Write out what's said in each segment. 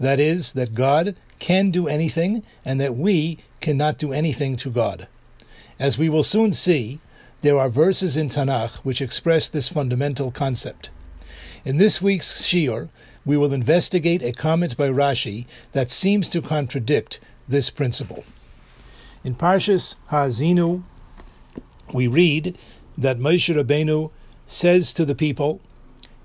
That is, that God can do anything and that we cannot do anything to God. As we will soon see, there are verses in Tanakh which express this fundamental concept. In this week's Shiur, we will investigate a comment by Rashi that seems to contradict this principle. In Parshas Ha'azinu, we read that Moshe Rabbeinu says to the people,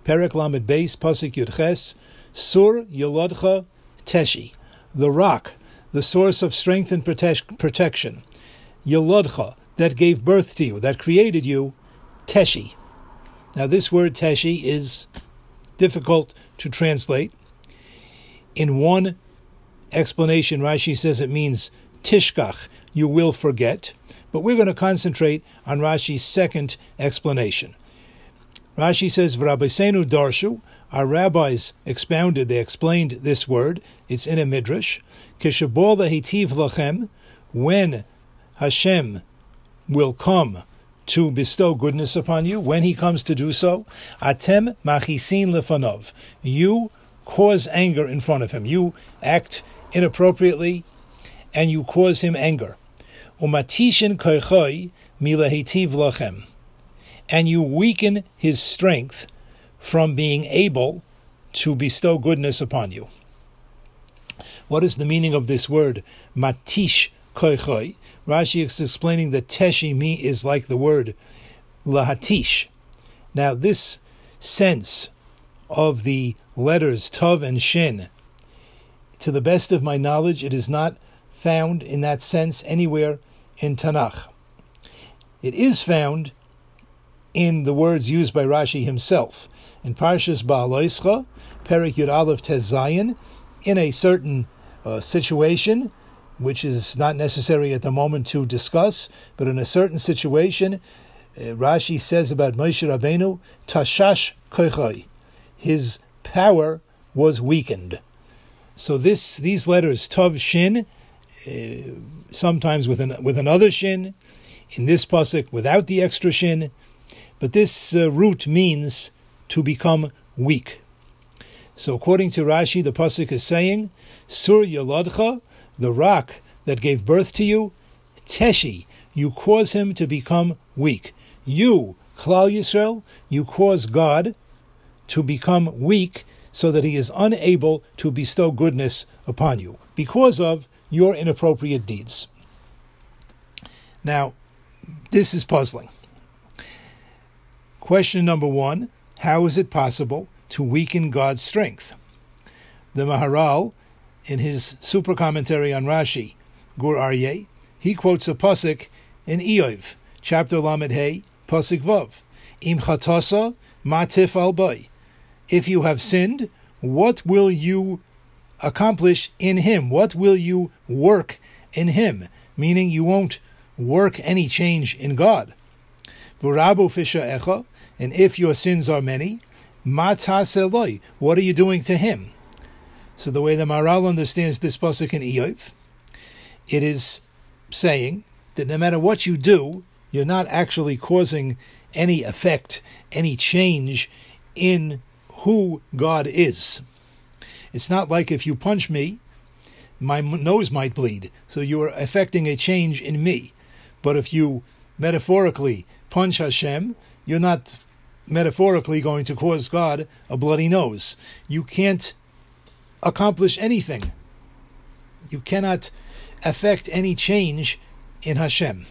Perek Lamed Beis Pasuk Yud Ches, Sur Yelodcha Teshi, the rock, the source of strength and protection. Yelodcha, that gave birth to you, that created you, Teshi. Now, this word Teshi is difficult to translate. In one explanation, Rashi says it means Tishkach, you will forget. But we're going to concentrate on Rashi's second explanation. Rashi says, V'rabbeisenu darshu, our rabbis expounded, they explained this word. It's in a midrash. Kishabol hitiv lachem, when Hashem will come to bestow goodness upon you, when He comes to do so, atem machisin lefanov, you cause anger in front of Him. You act inappropriately, and you cause Him anger. Umatishin koichoi milahitiv lachem, and you weaken His strength from being able to bestow goodness upon you. What is the meaning of this word, matish koichoi? Rashi is explaining that teshi mi is like the word lahatish. Now, this sense of the letters tav and shin, to the best of my knowledge, it is not found in that sense anywhere in Tanakh. It is found in the words used by Rashi himself in Parshas Ba'aloischa, Perik Yud Aleph Tezayin, in a certain uh, situation, which is not necessary at the moment to discuss, but in a certain situation, uh, Rashi says about Moshe Rabbeinu, Tashash Koichai, his power was weakened. So this these letters Tav Shin, uh, sometimes with an, with another Shin, in this pasuk without the extra Shin, but this uh, root means to become weak. So according to Rashi, the pasuk is saying, Sur Yalodcha, the rock that gave birth to you, Teshi, you cause him to become weak. You, Klal Yisrael, you cause God to become weak so that he is unable to bestow goodness upon you because of your inappropriate deeds. Now, this is puzzling. Question number one how is it possible to weaken God's strength? The Maharal, in his super commentary on Rashi, Gur Aryeh, he quotes a pasuk in Iyov, chapter Lamed Hey, pasuk Vav, Im chatasa matif al If you have sinned, what will you accomplish in Him? What will you work in Him? Meaning you won't work any change in God. V'rabu fisha echa, and if your sins are many, what are you doing to him? So the way the Maharal understands this pasuk in Iyov, it is saying that no matter what you do, you're not actually causing any effect, any change in who God is. It's not like if you punch me, my nose might bleed, so you're affecting a change in me. But if you metaphorically punch Hashem, you're not metaphorically going to cause God a bloody nose. You can't accomplish anything. You cannot affect any change in Hashem.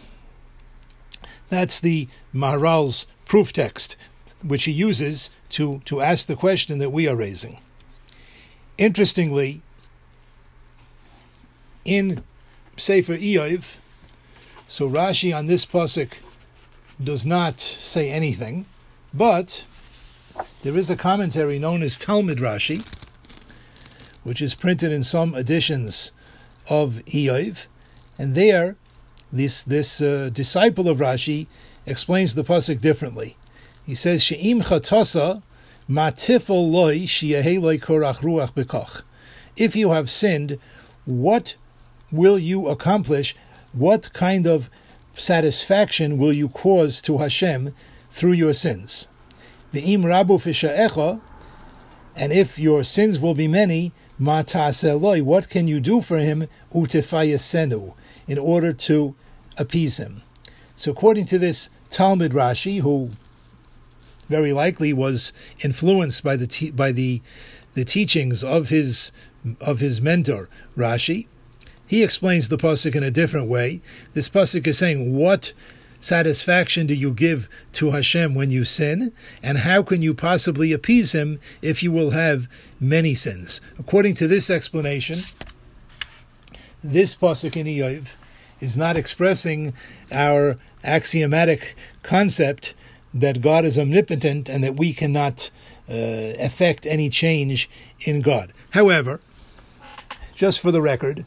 That's the Maharal's proof text, which he uses to, to ask the question that we are raising. Interestingly, in Sefer Iyov, so Rashi on this pasuk does not say anything. But there is a commentary known as Talmid Rashi, which is printed in some editions of Iyov, and there, this this uh, disciple of Rashi explains the pasuk differently. He says, "She'im chatasa matifol loy shiyaheloi korach ruach bekoch." If you have sinned, what will you accomplish? What kind of satisfaction will you cause to Hashem through your sins? Ve'im rabu fisha'echa, and if your sins will be many, mataseloi, what can you do for him utifayasenu, in order to appease him? So according to this Talmid Rashi, who very likely was influenced by the te- by the the teachings of his of his mentor Rashi, he explains the pasuk in a different way. This pasuk is saying, "What satisfaction do you give to Hashem when you sin, and how can you possibly appease Him if you will have many sins?" According to this explanation, this pasuk in Iyov is not expressing our axiomatic concept that God is omnipotent and that we cannot uh, affect any change in God. However, just for the record,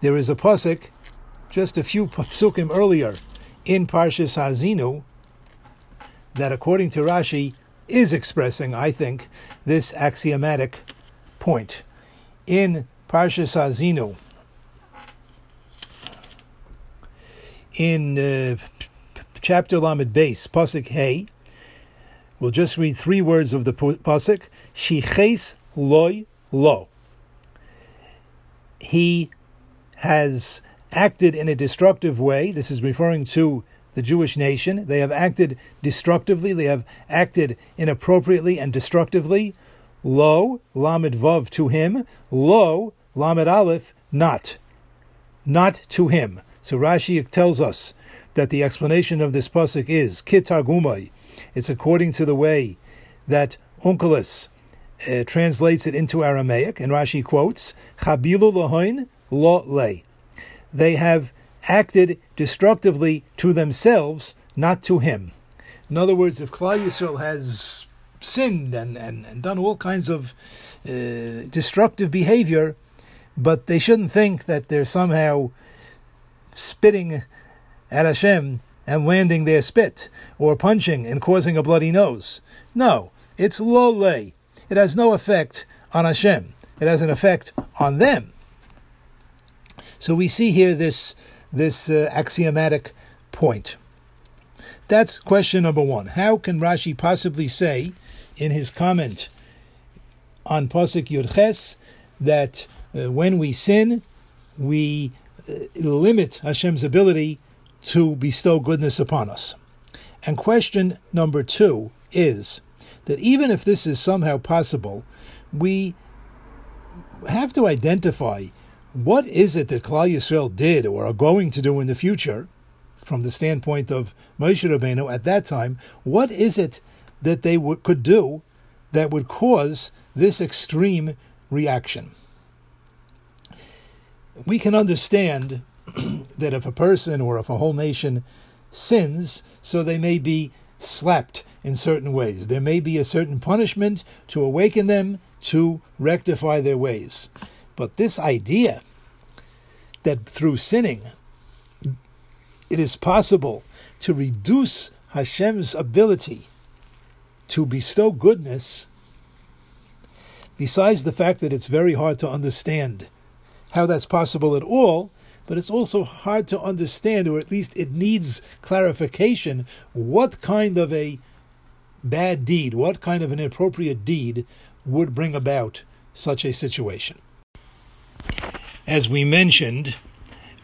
there is a pasuk just a few psukim earlier in Parshas Hazinu that, according to Rashi, is expressing, I think, this axiomatic point. In Parshas Hazinu, in uh, chapter Lamed Base, Pasuk Hey, we'll just read three words of the Pasuk, Shiches loy lo. He has acted in a destructive way. This is referring to the Jewish nation. They have acted destructively. They have acted inappropriately and destructively. Lo, Lamed Vav to him. Lo, Lamed Aleph, not. Not to him. So Rashi tells us that the explanation of this pasuk is kitargumai. It's according to the way that Onkelos uh, translates it into Aramaic, and Rashi quotes Chabilu lahoin lo le. They have acted destructively to themselves, not to him. In other words, if Klal Yisrael has sinned and, and, and done all kinds of uh, destructive behavior, but they shouldn't think that they're somehow spitting at Hashem and landing their spit, or punching and causing a bloody nose. No, it's lole. It has no effect on Hashem. It has an effect on them. So we see here this this uh, axiomatic point. That's question number one. How can Rashi possibly say in his comment on Pasuk Yud Ches that uh, when we sin, we uh, limit Hashem's ability to bestow goodness upon us? And question number two is that even if this is somehow possible, we have to identify what is it that Klal Yisrael did or are going to do in the future, from the standpoint of Moshe Rabbeinu at that time? What is it that they w- could do that would cause this extreme reaction? We can understand that if a person or if a whole nation sins, so they may be slapped in certain ways. There may be a certain punishment to awaken them to rectify their ways. But this idea that through sinning it is possible to reduce Hashem's ability to bestow goodness, besides the fact that it's very hard to understand how that's possible at all, but it's also hard to understand, or at least it needs clarification, what kind of a bad deed, what kind of an inappropriate deed would bring about such a situation. As we mentioned,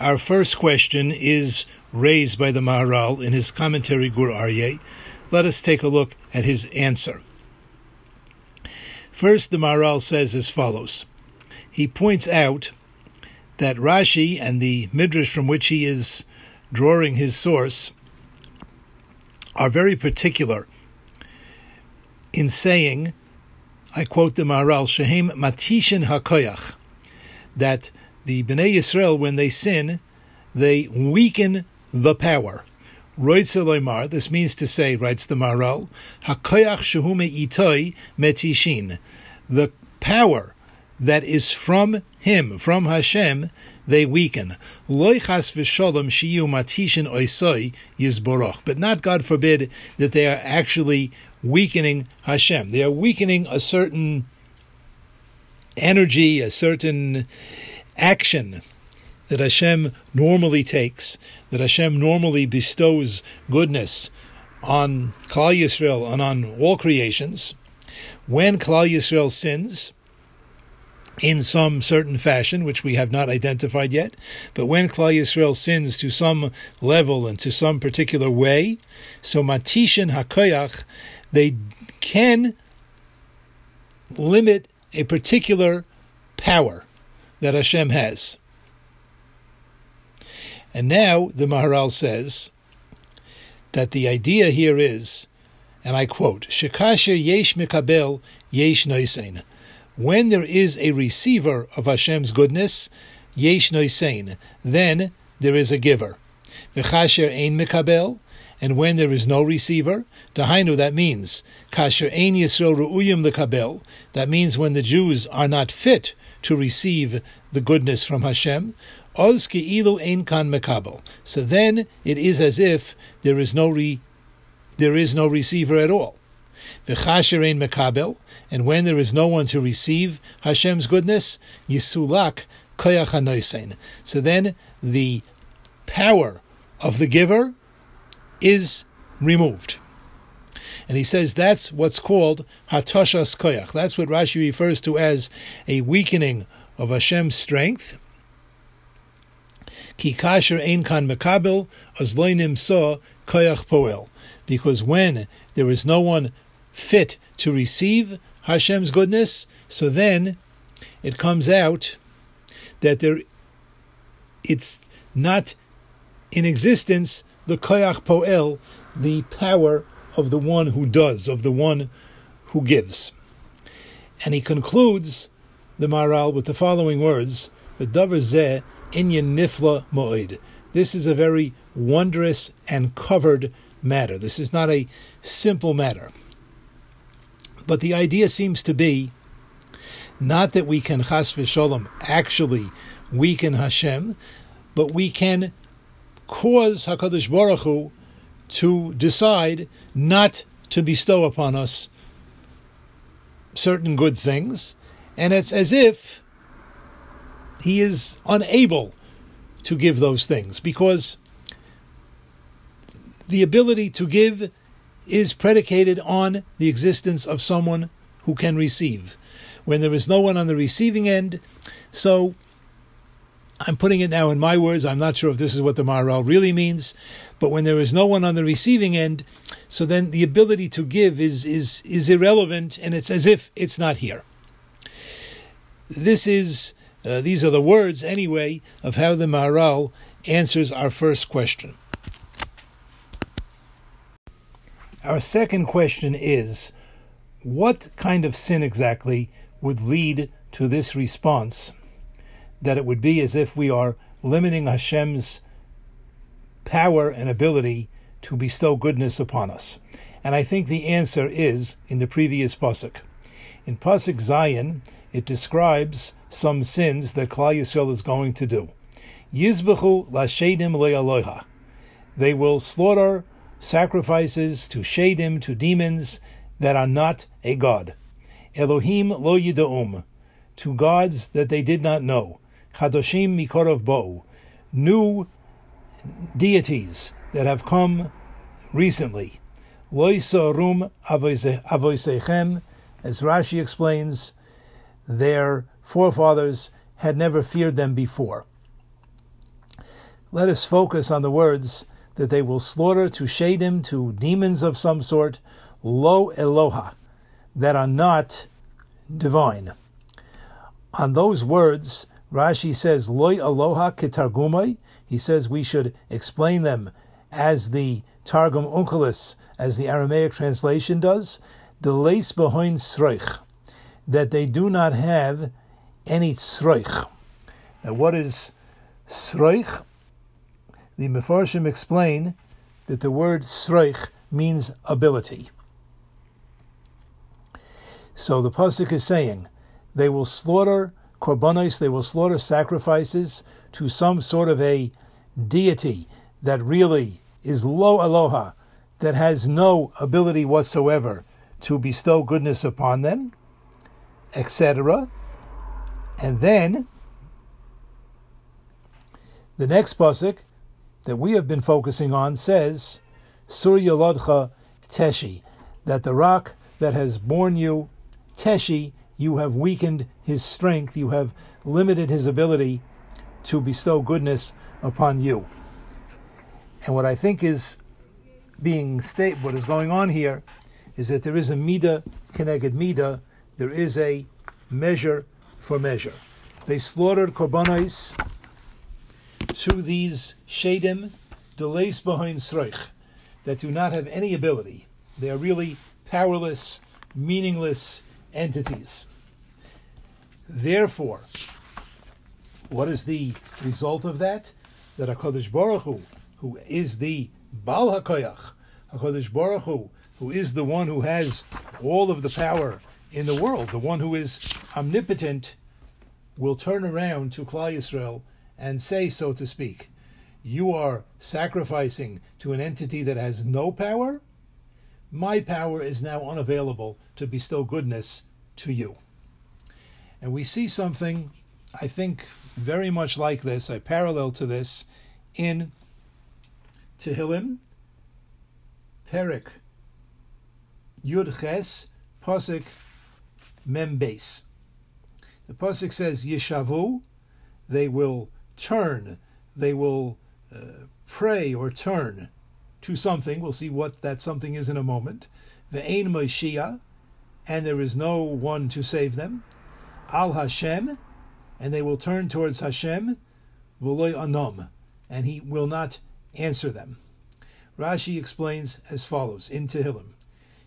our first question is raised by the Maharal in his commentary Gur Aryeh. Let us take a look at his answer. First, the Maharal says as follows. He points out that Rashi and the Midrash from which he is drawing his source are very particular in saying, I quote the Maharal, Shehem Matishin HaKoyach, that the Bnei Yisrael, when they sin, they weaken the power. Roitzeloimar, this means to say, writes the Maharal, Hakoyach Shehume Itoi Metishin. The power that is from Him, from Hashem, they weaken. Loichas v'sholom shiyu matishin oisoi yizboroch. But not, God forbid, that they are actually weakening Hashem. They are weakening a certain energy, a certain action that Hashem normally takes, that Hashem normally bestows goodness on Klal Yisrael and on all creations. When Klal Yisrael sins, in some certain fashion, which we have not identified yet. But when Klal Yisrael sins to some level and to some particular way, so Matishin Hakoyach, they can limit a particular power that Hashem has. And now the Maharal says that the idea here is, and I quote, Shekasher yesh mikabel yesh noisein. When there is a receiver of Hashem's goodness, yesh noisein, then there is a giver. V'chasher ein mikabel, and when there is no receiver, Dahainu, that means, Kasher Ein Yisrael Ru'uyim Kabel, that means when the Jews are not fit to receive the goodness from Hashem, Oz Ki'ilu Ein Kan Mekabel. So then it is as if there is no re, there is no receiver at all. V'chasher Ein Mekabel, and when there is no one to receive Hashem's goodness, Yisulak Koyach So then the power of the giver is removed. And he says that's what's called hatoshas koyach. That's what Rashi refers to as a weakening of Hashem's strength. Ki kasher ein kan mekabel azloinim so koyach poel. Because when there is no one fit to receive Hashem's goodness, so then it comes out that there it's not in existence the koyach poel, the power of the one who does, of the one who gives. And he concludes the Maharal with the following words: "V'davar zeh inyan nifla moed." This is a very wondrous and covered matter. This is not a simple matter. But the idea seems to be not that we can chas v'sholom actually weaken Hashem, but we can cause Hakadosh Baruch Hu to decide not to bestow upon us certain good things, and it's as if he is unable to give those things because the ability to give is predicated on the existence of someone who can receive. When there is no one on the receiving end, so I'm putting it now in my words. I'm not sure if this is what the Maharal really means, but when there is no one on the receiving end, so then the ability to give is is is irrelevant, and it's as if it's not here. This is uh, these are the words anyway of how the Maharal answers our first question. Our second question is, what kind of sin exactly would lead to this response? That it would be as if we are limiting Hashem's power and ability to bestow goodness upon us. And I think the answer is in the previous pasuk. In pasuk Zion, it describes some sins that Klal Yisrael is going to do. Yizbechu lashedim le'aloha. They will slaughter sacrifices to shadim, to demons that are not a god. Elohim lo yidaum, to gods that they did not know. Chadoshim Mikorov Bo, new deities that have come recently. Loisarum Avoisechem, as Rashi explains, their forefathers had never feared them before. Let us focus on the words that they will slaughter to Shadim, to demons of some sort, Lo Eloha, that are not divine. On those words, Rashi says, Loi aloha kitargumai. He says we should explain them as the Targum Onkelos, as the Aramaic translation does, the leis behind sroich, that they do not have any sroich. Now, what is sroich? The Mefarshim explain that the word sroich means ability. So the pasuk is saying they will slaughter korbanos, they will slaughter sacrifices to some sort of a deity that really is lo aloha, that has no ability whatsoever to bestow goodness upon them, etc. And then the next pasuk that we have been focusing on says, Surya Teshi, that the rock that has borne you, Teshi, you have weakened his strength, you have limited his ability to bestow goodness upon you. And what I think is being state, what is going on here is that there is a mida keneged mida, there is a measure for measure. They slaughtered korbanos to these shadim, delays behind sreich, that do not have any ability. They are really powerless, meaningless entities. Therefore, what is the result of that? That HaKadosh Baruch Hu, who is the Baal HaKoyach, HaKadosh Baruch Hu, who is the one who has all of the power in the world, the one who is omnipotent, will turn around to Klal Yisrael and say, so to speak, you are sacrificing to an entity that has no power, my power is now unavailable to bestow goodness to you. And we see something, I think, very much like this, a parallel to this, in Tehillim, Perik, Yud Ches, Pasik, Membes. The Pasik says, Yeshavu, they will turn, they will uh, pray or turn to something. We'll see what that something is in a moment. Ve'ein Moshiach, and there is no one to save them. Al Hashem, and they will turn towards Hashem, v'loy anom, and he will not answer them. Rashi explains as follows in Tehillim: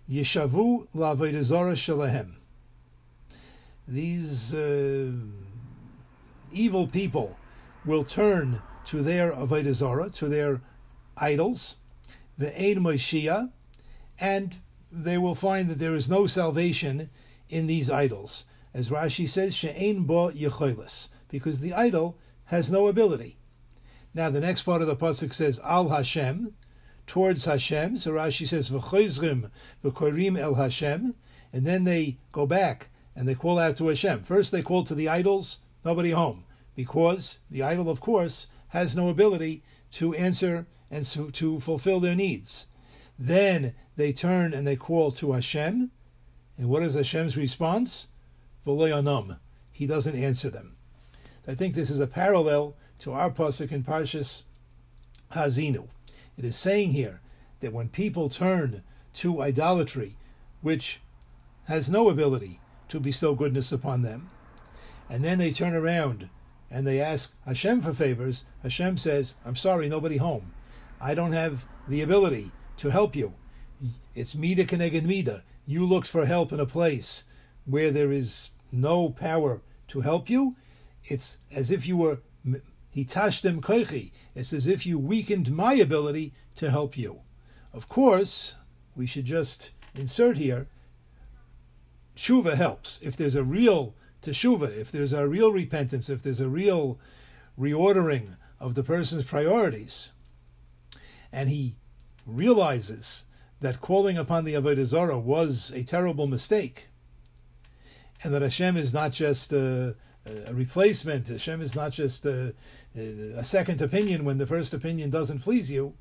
Yeshavu la'avodah shalahem. These uh, evil people will turn to their avodah zarah, to their idols, the Ein Moshiach, and they will find that there is no salvation in these idols. As Rashi says, She'ein bo yecholis, because the idol has no ability. Now the next part of the pasuk says Al Hashem, towards Hashem. So Rashi says V'choizrim v'korim el Hashem, and then they go back and they call out to Hashem. First they call to the idols, nobody home, because the idol, of course, has no ability to answer and to fulfill their needs. Then they turn and they call to Hashem, and what is Hashem's response? V'loyanam. He doesn't answer them. I think this is a parallel to our pasuk in Parshas Hazinu. It is saying here that when people turn to idolatry, which has no ability to bestow goodness upon them, and then they turn around and they ask Hashem for favors, Hashem says, I'm sorry, nobody home. I don't have the ability to help you. It's Mida Keneged Mida. You looked for help in a place where there is no power to help you, it's as if you were hitashtem koichi. It's as if you weakened my ability to help you. Of course, we should just insert here. Shuva helps. If there's a real teshuva, if there's a real repentance, if there's a real reordering of the person's priorities, and he realizes that calling upon the Avodah Zarah was a terrible mistake, and that Hashem is not just a, a replacement. Hashem is not just a, a, second opinion when the first opinion doesn't please you,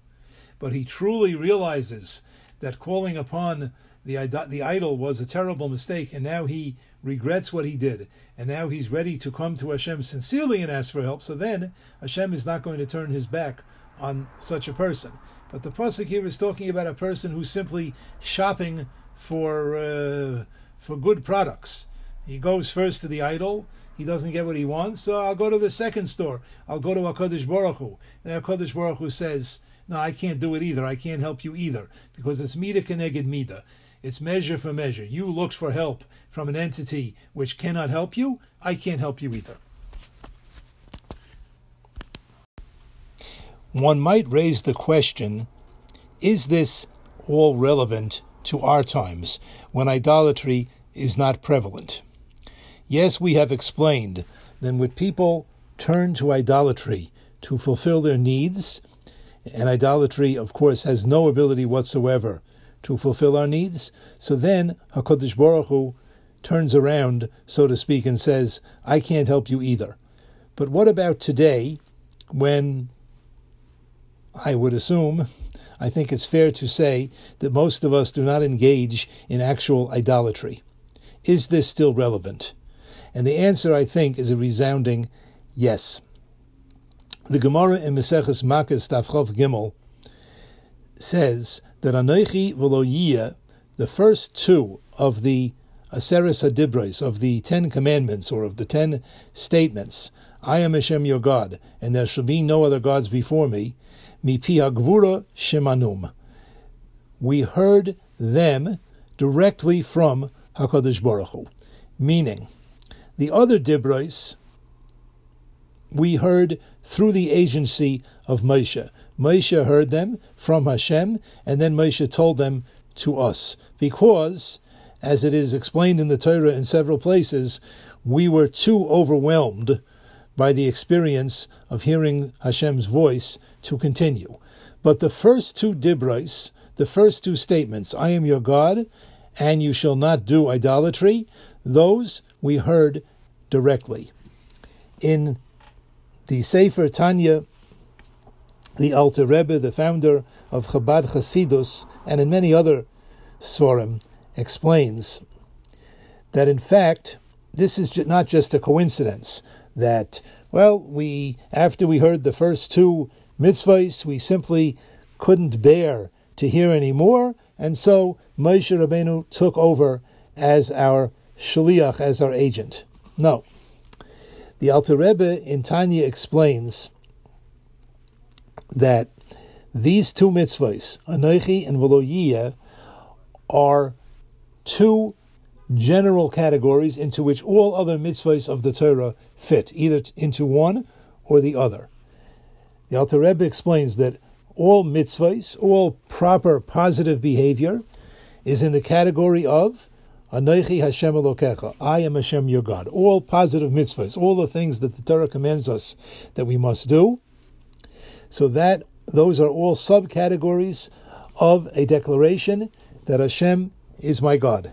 but he truly realizes that calling upon the the idol was a terrible mistake, and now he regrets what he did, and now he's ready to come to Hashem sincerely and ask for help. So then Hashem is not going to turn his back on such a person. But the pasuk here is talking about a person who's simply shopping for uh, for good products he goes first to the idol. He doesn't get what he wants, so I'll go to the second store. I'll go to Hakadosh Baruch Hu, and Hakadosh Baruch Hu says, "No, I can't do it either. I can't help you either because it's mida keneged mida. It's measure for measure. You looked for help from an entity which cannot help you. I can't help you either." One might raise the question: Is this all relevant to our times when idolatry is not prevalent? Yes, we have explained. Then would people turn to idolatry to fulfill their needs? And idolatry, of course, has no ability whatsoever to fulfill our needs. So then Hakadosh Baruch Hu turns around, so to speak, and says, "I can't help you either." But what about today, when I would assume, I think it's fair to say that most of us do not engage in actual idolatry. Is this still relevant? And the answer, I think, is a resounding yes. The Gemara in Meseches Makkos Tavchov Gimel says that Anoichi V'lo the first two of the Aseres Hadibros, of the Ten Commandments, or of the Ten Statements, I am Hashem your God, and there shall be no other gods before me, Mipi Agvura Shemanum. We heard them directly from HaKadosh Baruch Hu, meaning the other Dibros we heard through the agency of Moshe. Moshe heard them from Hashem, and then Moshe told them to us, because, as it is explained in the Torah in several places, we were too overwhelmed by the experience of hearing Hashem's voice to continue. But the first two dibros, the first two statements, I am your God, and you shall not do idolatry, those we heard directly. In the Sefer Tanya, the Alter Rebbe, the founder of Chabad Chasidus, and in many other Svarim, explains that in fact, this is not just a coincidence that, well, we, after we heard the first two mitzvahs, we simply couldn't bear to hear any more, and so Moshe Rabbeinu took over as our shliach, as our agent. No. The Alter Rebbe in Tanya explains that these two mitzvahs, Anoichi and Veloyiyah, are two general categories into which all other mitzvahs of the Torah fit, either into one or the other. The Alter Rebbe explains that all mitzvahs, all proper positive behavior, is in the category of Anoichi Hashem Elokecha. I am Hashem your God. All positive mitzvahs, all the things that the Torah commands us that we must do. So that those are all subcategories of a declaration that Hashem is my God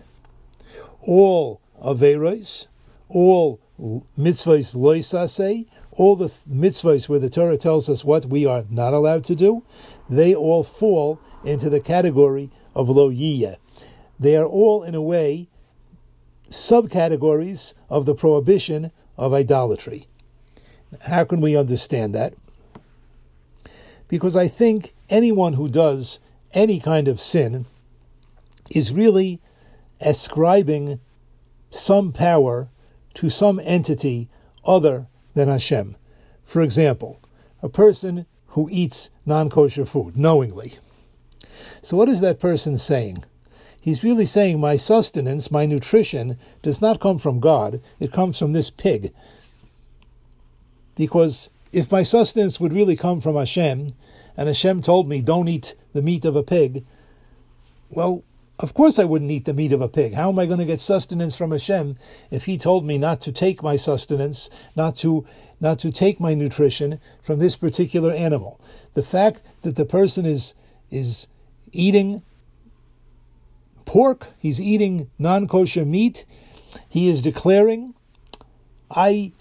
all Averos, all mitzvahs loisase, all the mitzvahs where the Torah tells us what we are not allowed to do, they all fall into the category of lo yiyeh. They are all, in a way, subcategories of the prohibition of idolatry. How can we understand that? Because I think anyone who does any kind of sin is really ascribing some power to some entity other than Hashem. For example, a person who eats non kosher food knowingly. So, what is that person saying? He's really saying, My sustenance, my nutrition, does not come from God, it comes from this pig. Because if my sustenance would really come from Hashem, and Hashem told me, Don't eat the meat of a pig, well, of course, I wouldn't eat the meat of a pig. How am I going to get sustenance from Hashem if He told me not to take my sustenance, not to not to take my nutrition from this particular animal? The fact that the person is is eating pork, he's eating non-kosher meat, he is declaring, I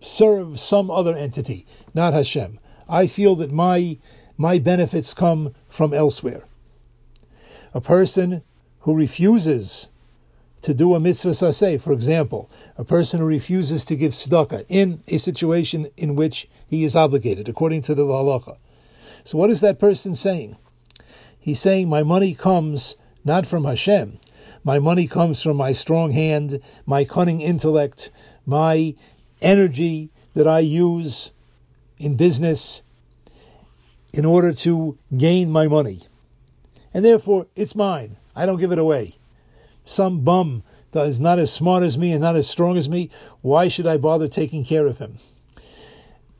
serve some other entity, not Hashem. I feel that my my benefits come from elsewhere. A person who refuses to do a mitzvah saseh, for example, a person who refuses to give tzedakah in a situation in which he is obligated, according to the halacha. So, what is that person saying? He's saying, My money comes not from Hashem. My money comes from my strong hand, my cunning intellect, my energy that I use in business in order to gain my money and therefore it's mine. I don't give it away. Some bum that is not as smart as me and not as strong as me, why should I bother taking care of him?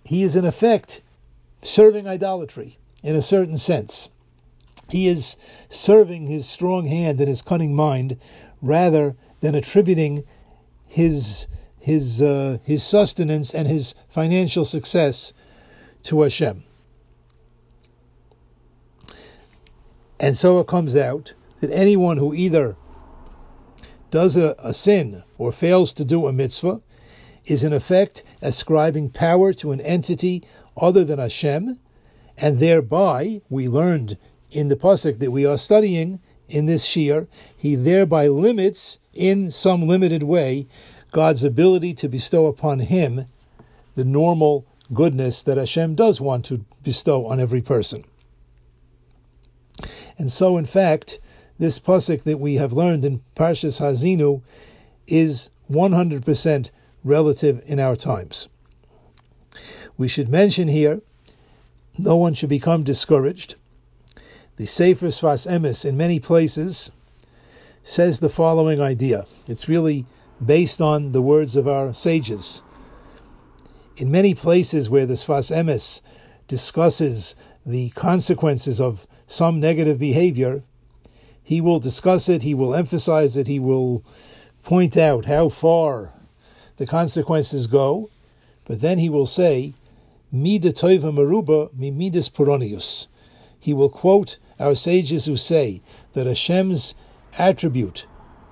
He is, in effect, serving idolatry in a certain sense. He is serving his strong hand and his cunning mind rather than attributing his his uh, his sustenance and his financial success to Hashem. And so it comes out that anyone who either does a, a sin or fails to do a mitzvah is in effect ascribing power to an entity other than Hashem, and thereby, we learned in the pasuk that we are studying in this shiur, he thereby limits, in some limited way, God's ability to bestow upon him the normal goodness that Hashem does want to bestow on every person. And so, in fact, this pasuk that we have learned in Parshas Hazinu is 100% relative in our times. We should mention here, no one should become discouraged. The Sefer Sfas Emes in many places says the following idea. It's really based on the words of our sages. In many places where the Sfas Emes discusses the consequences of some negative behavior, he will discuss it, he will emphasize it, he will point out how far the consequences go, but then he will say, Mida toiva maruba mi midas puronius. He will quote our sages who say that Hashem's attribute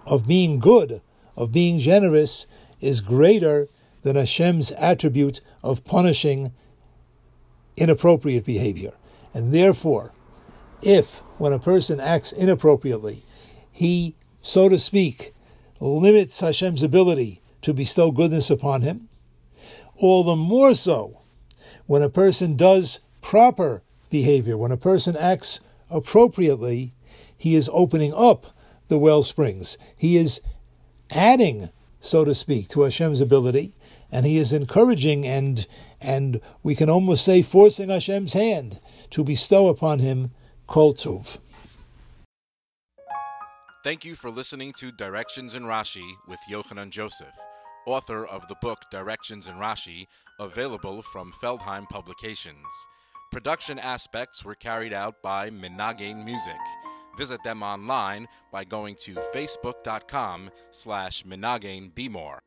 of being good, of being generous, is greater than Hashem's attribute of punishing inappropriate behavior. And therefore, if, when a person acts inappropriately, he, so to speak, limits Hashem's ability to bestow goodness upon him, all the more so when a person does proper behavior, when a person acts appropriately, he is opening up the well springs. He is adding, so to speak, to Hashem's ability, and he is encouraging and and we can almost say forcing Hashem's hand to bestow upon him kol tov. Thank you for listening to Directions in Rashi with Yochanan Joseph, author of the book Directions in Rashi, available from Feldheim Publications. Production aspects were carried out by Menagin Music. Visit them online by going to facebook.com slash Menagin Bmore.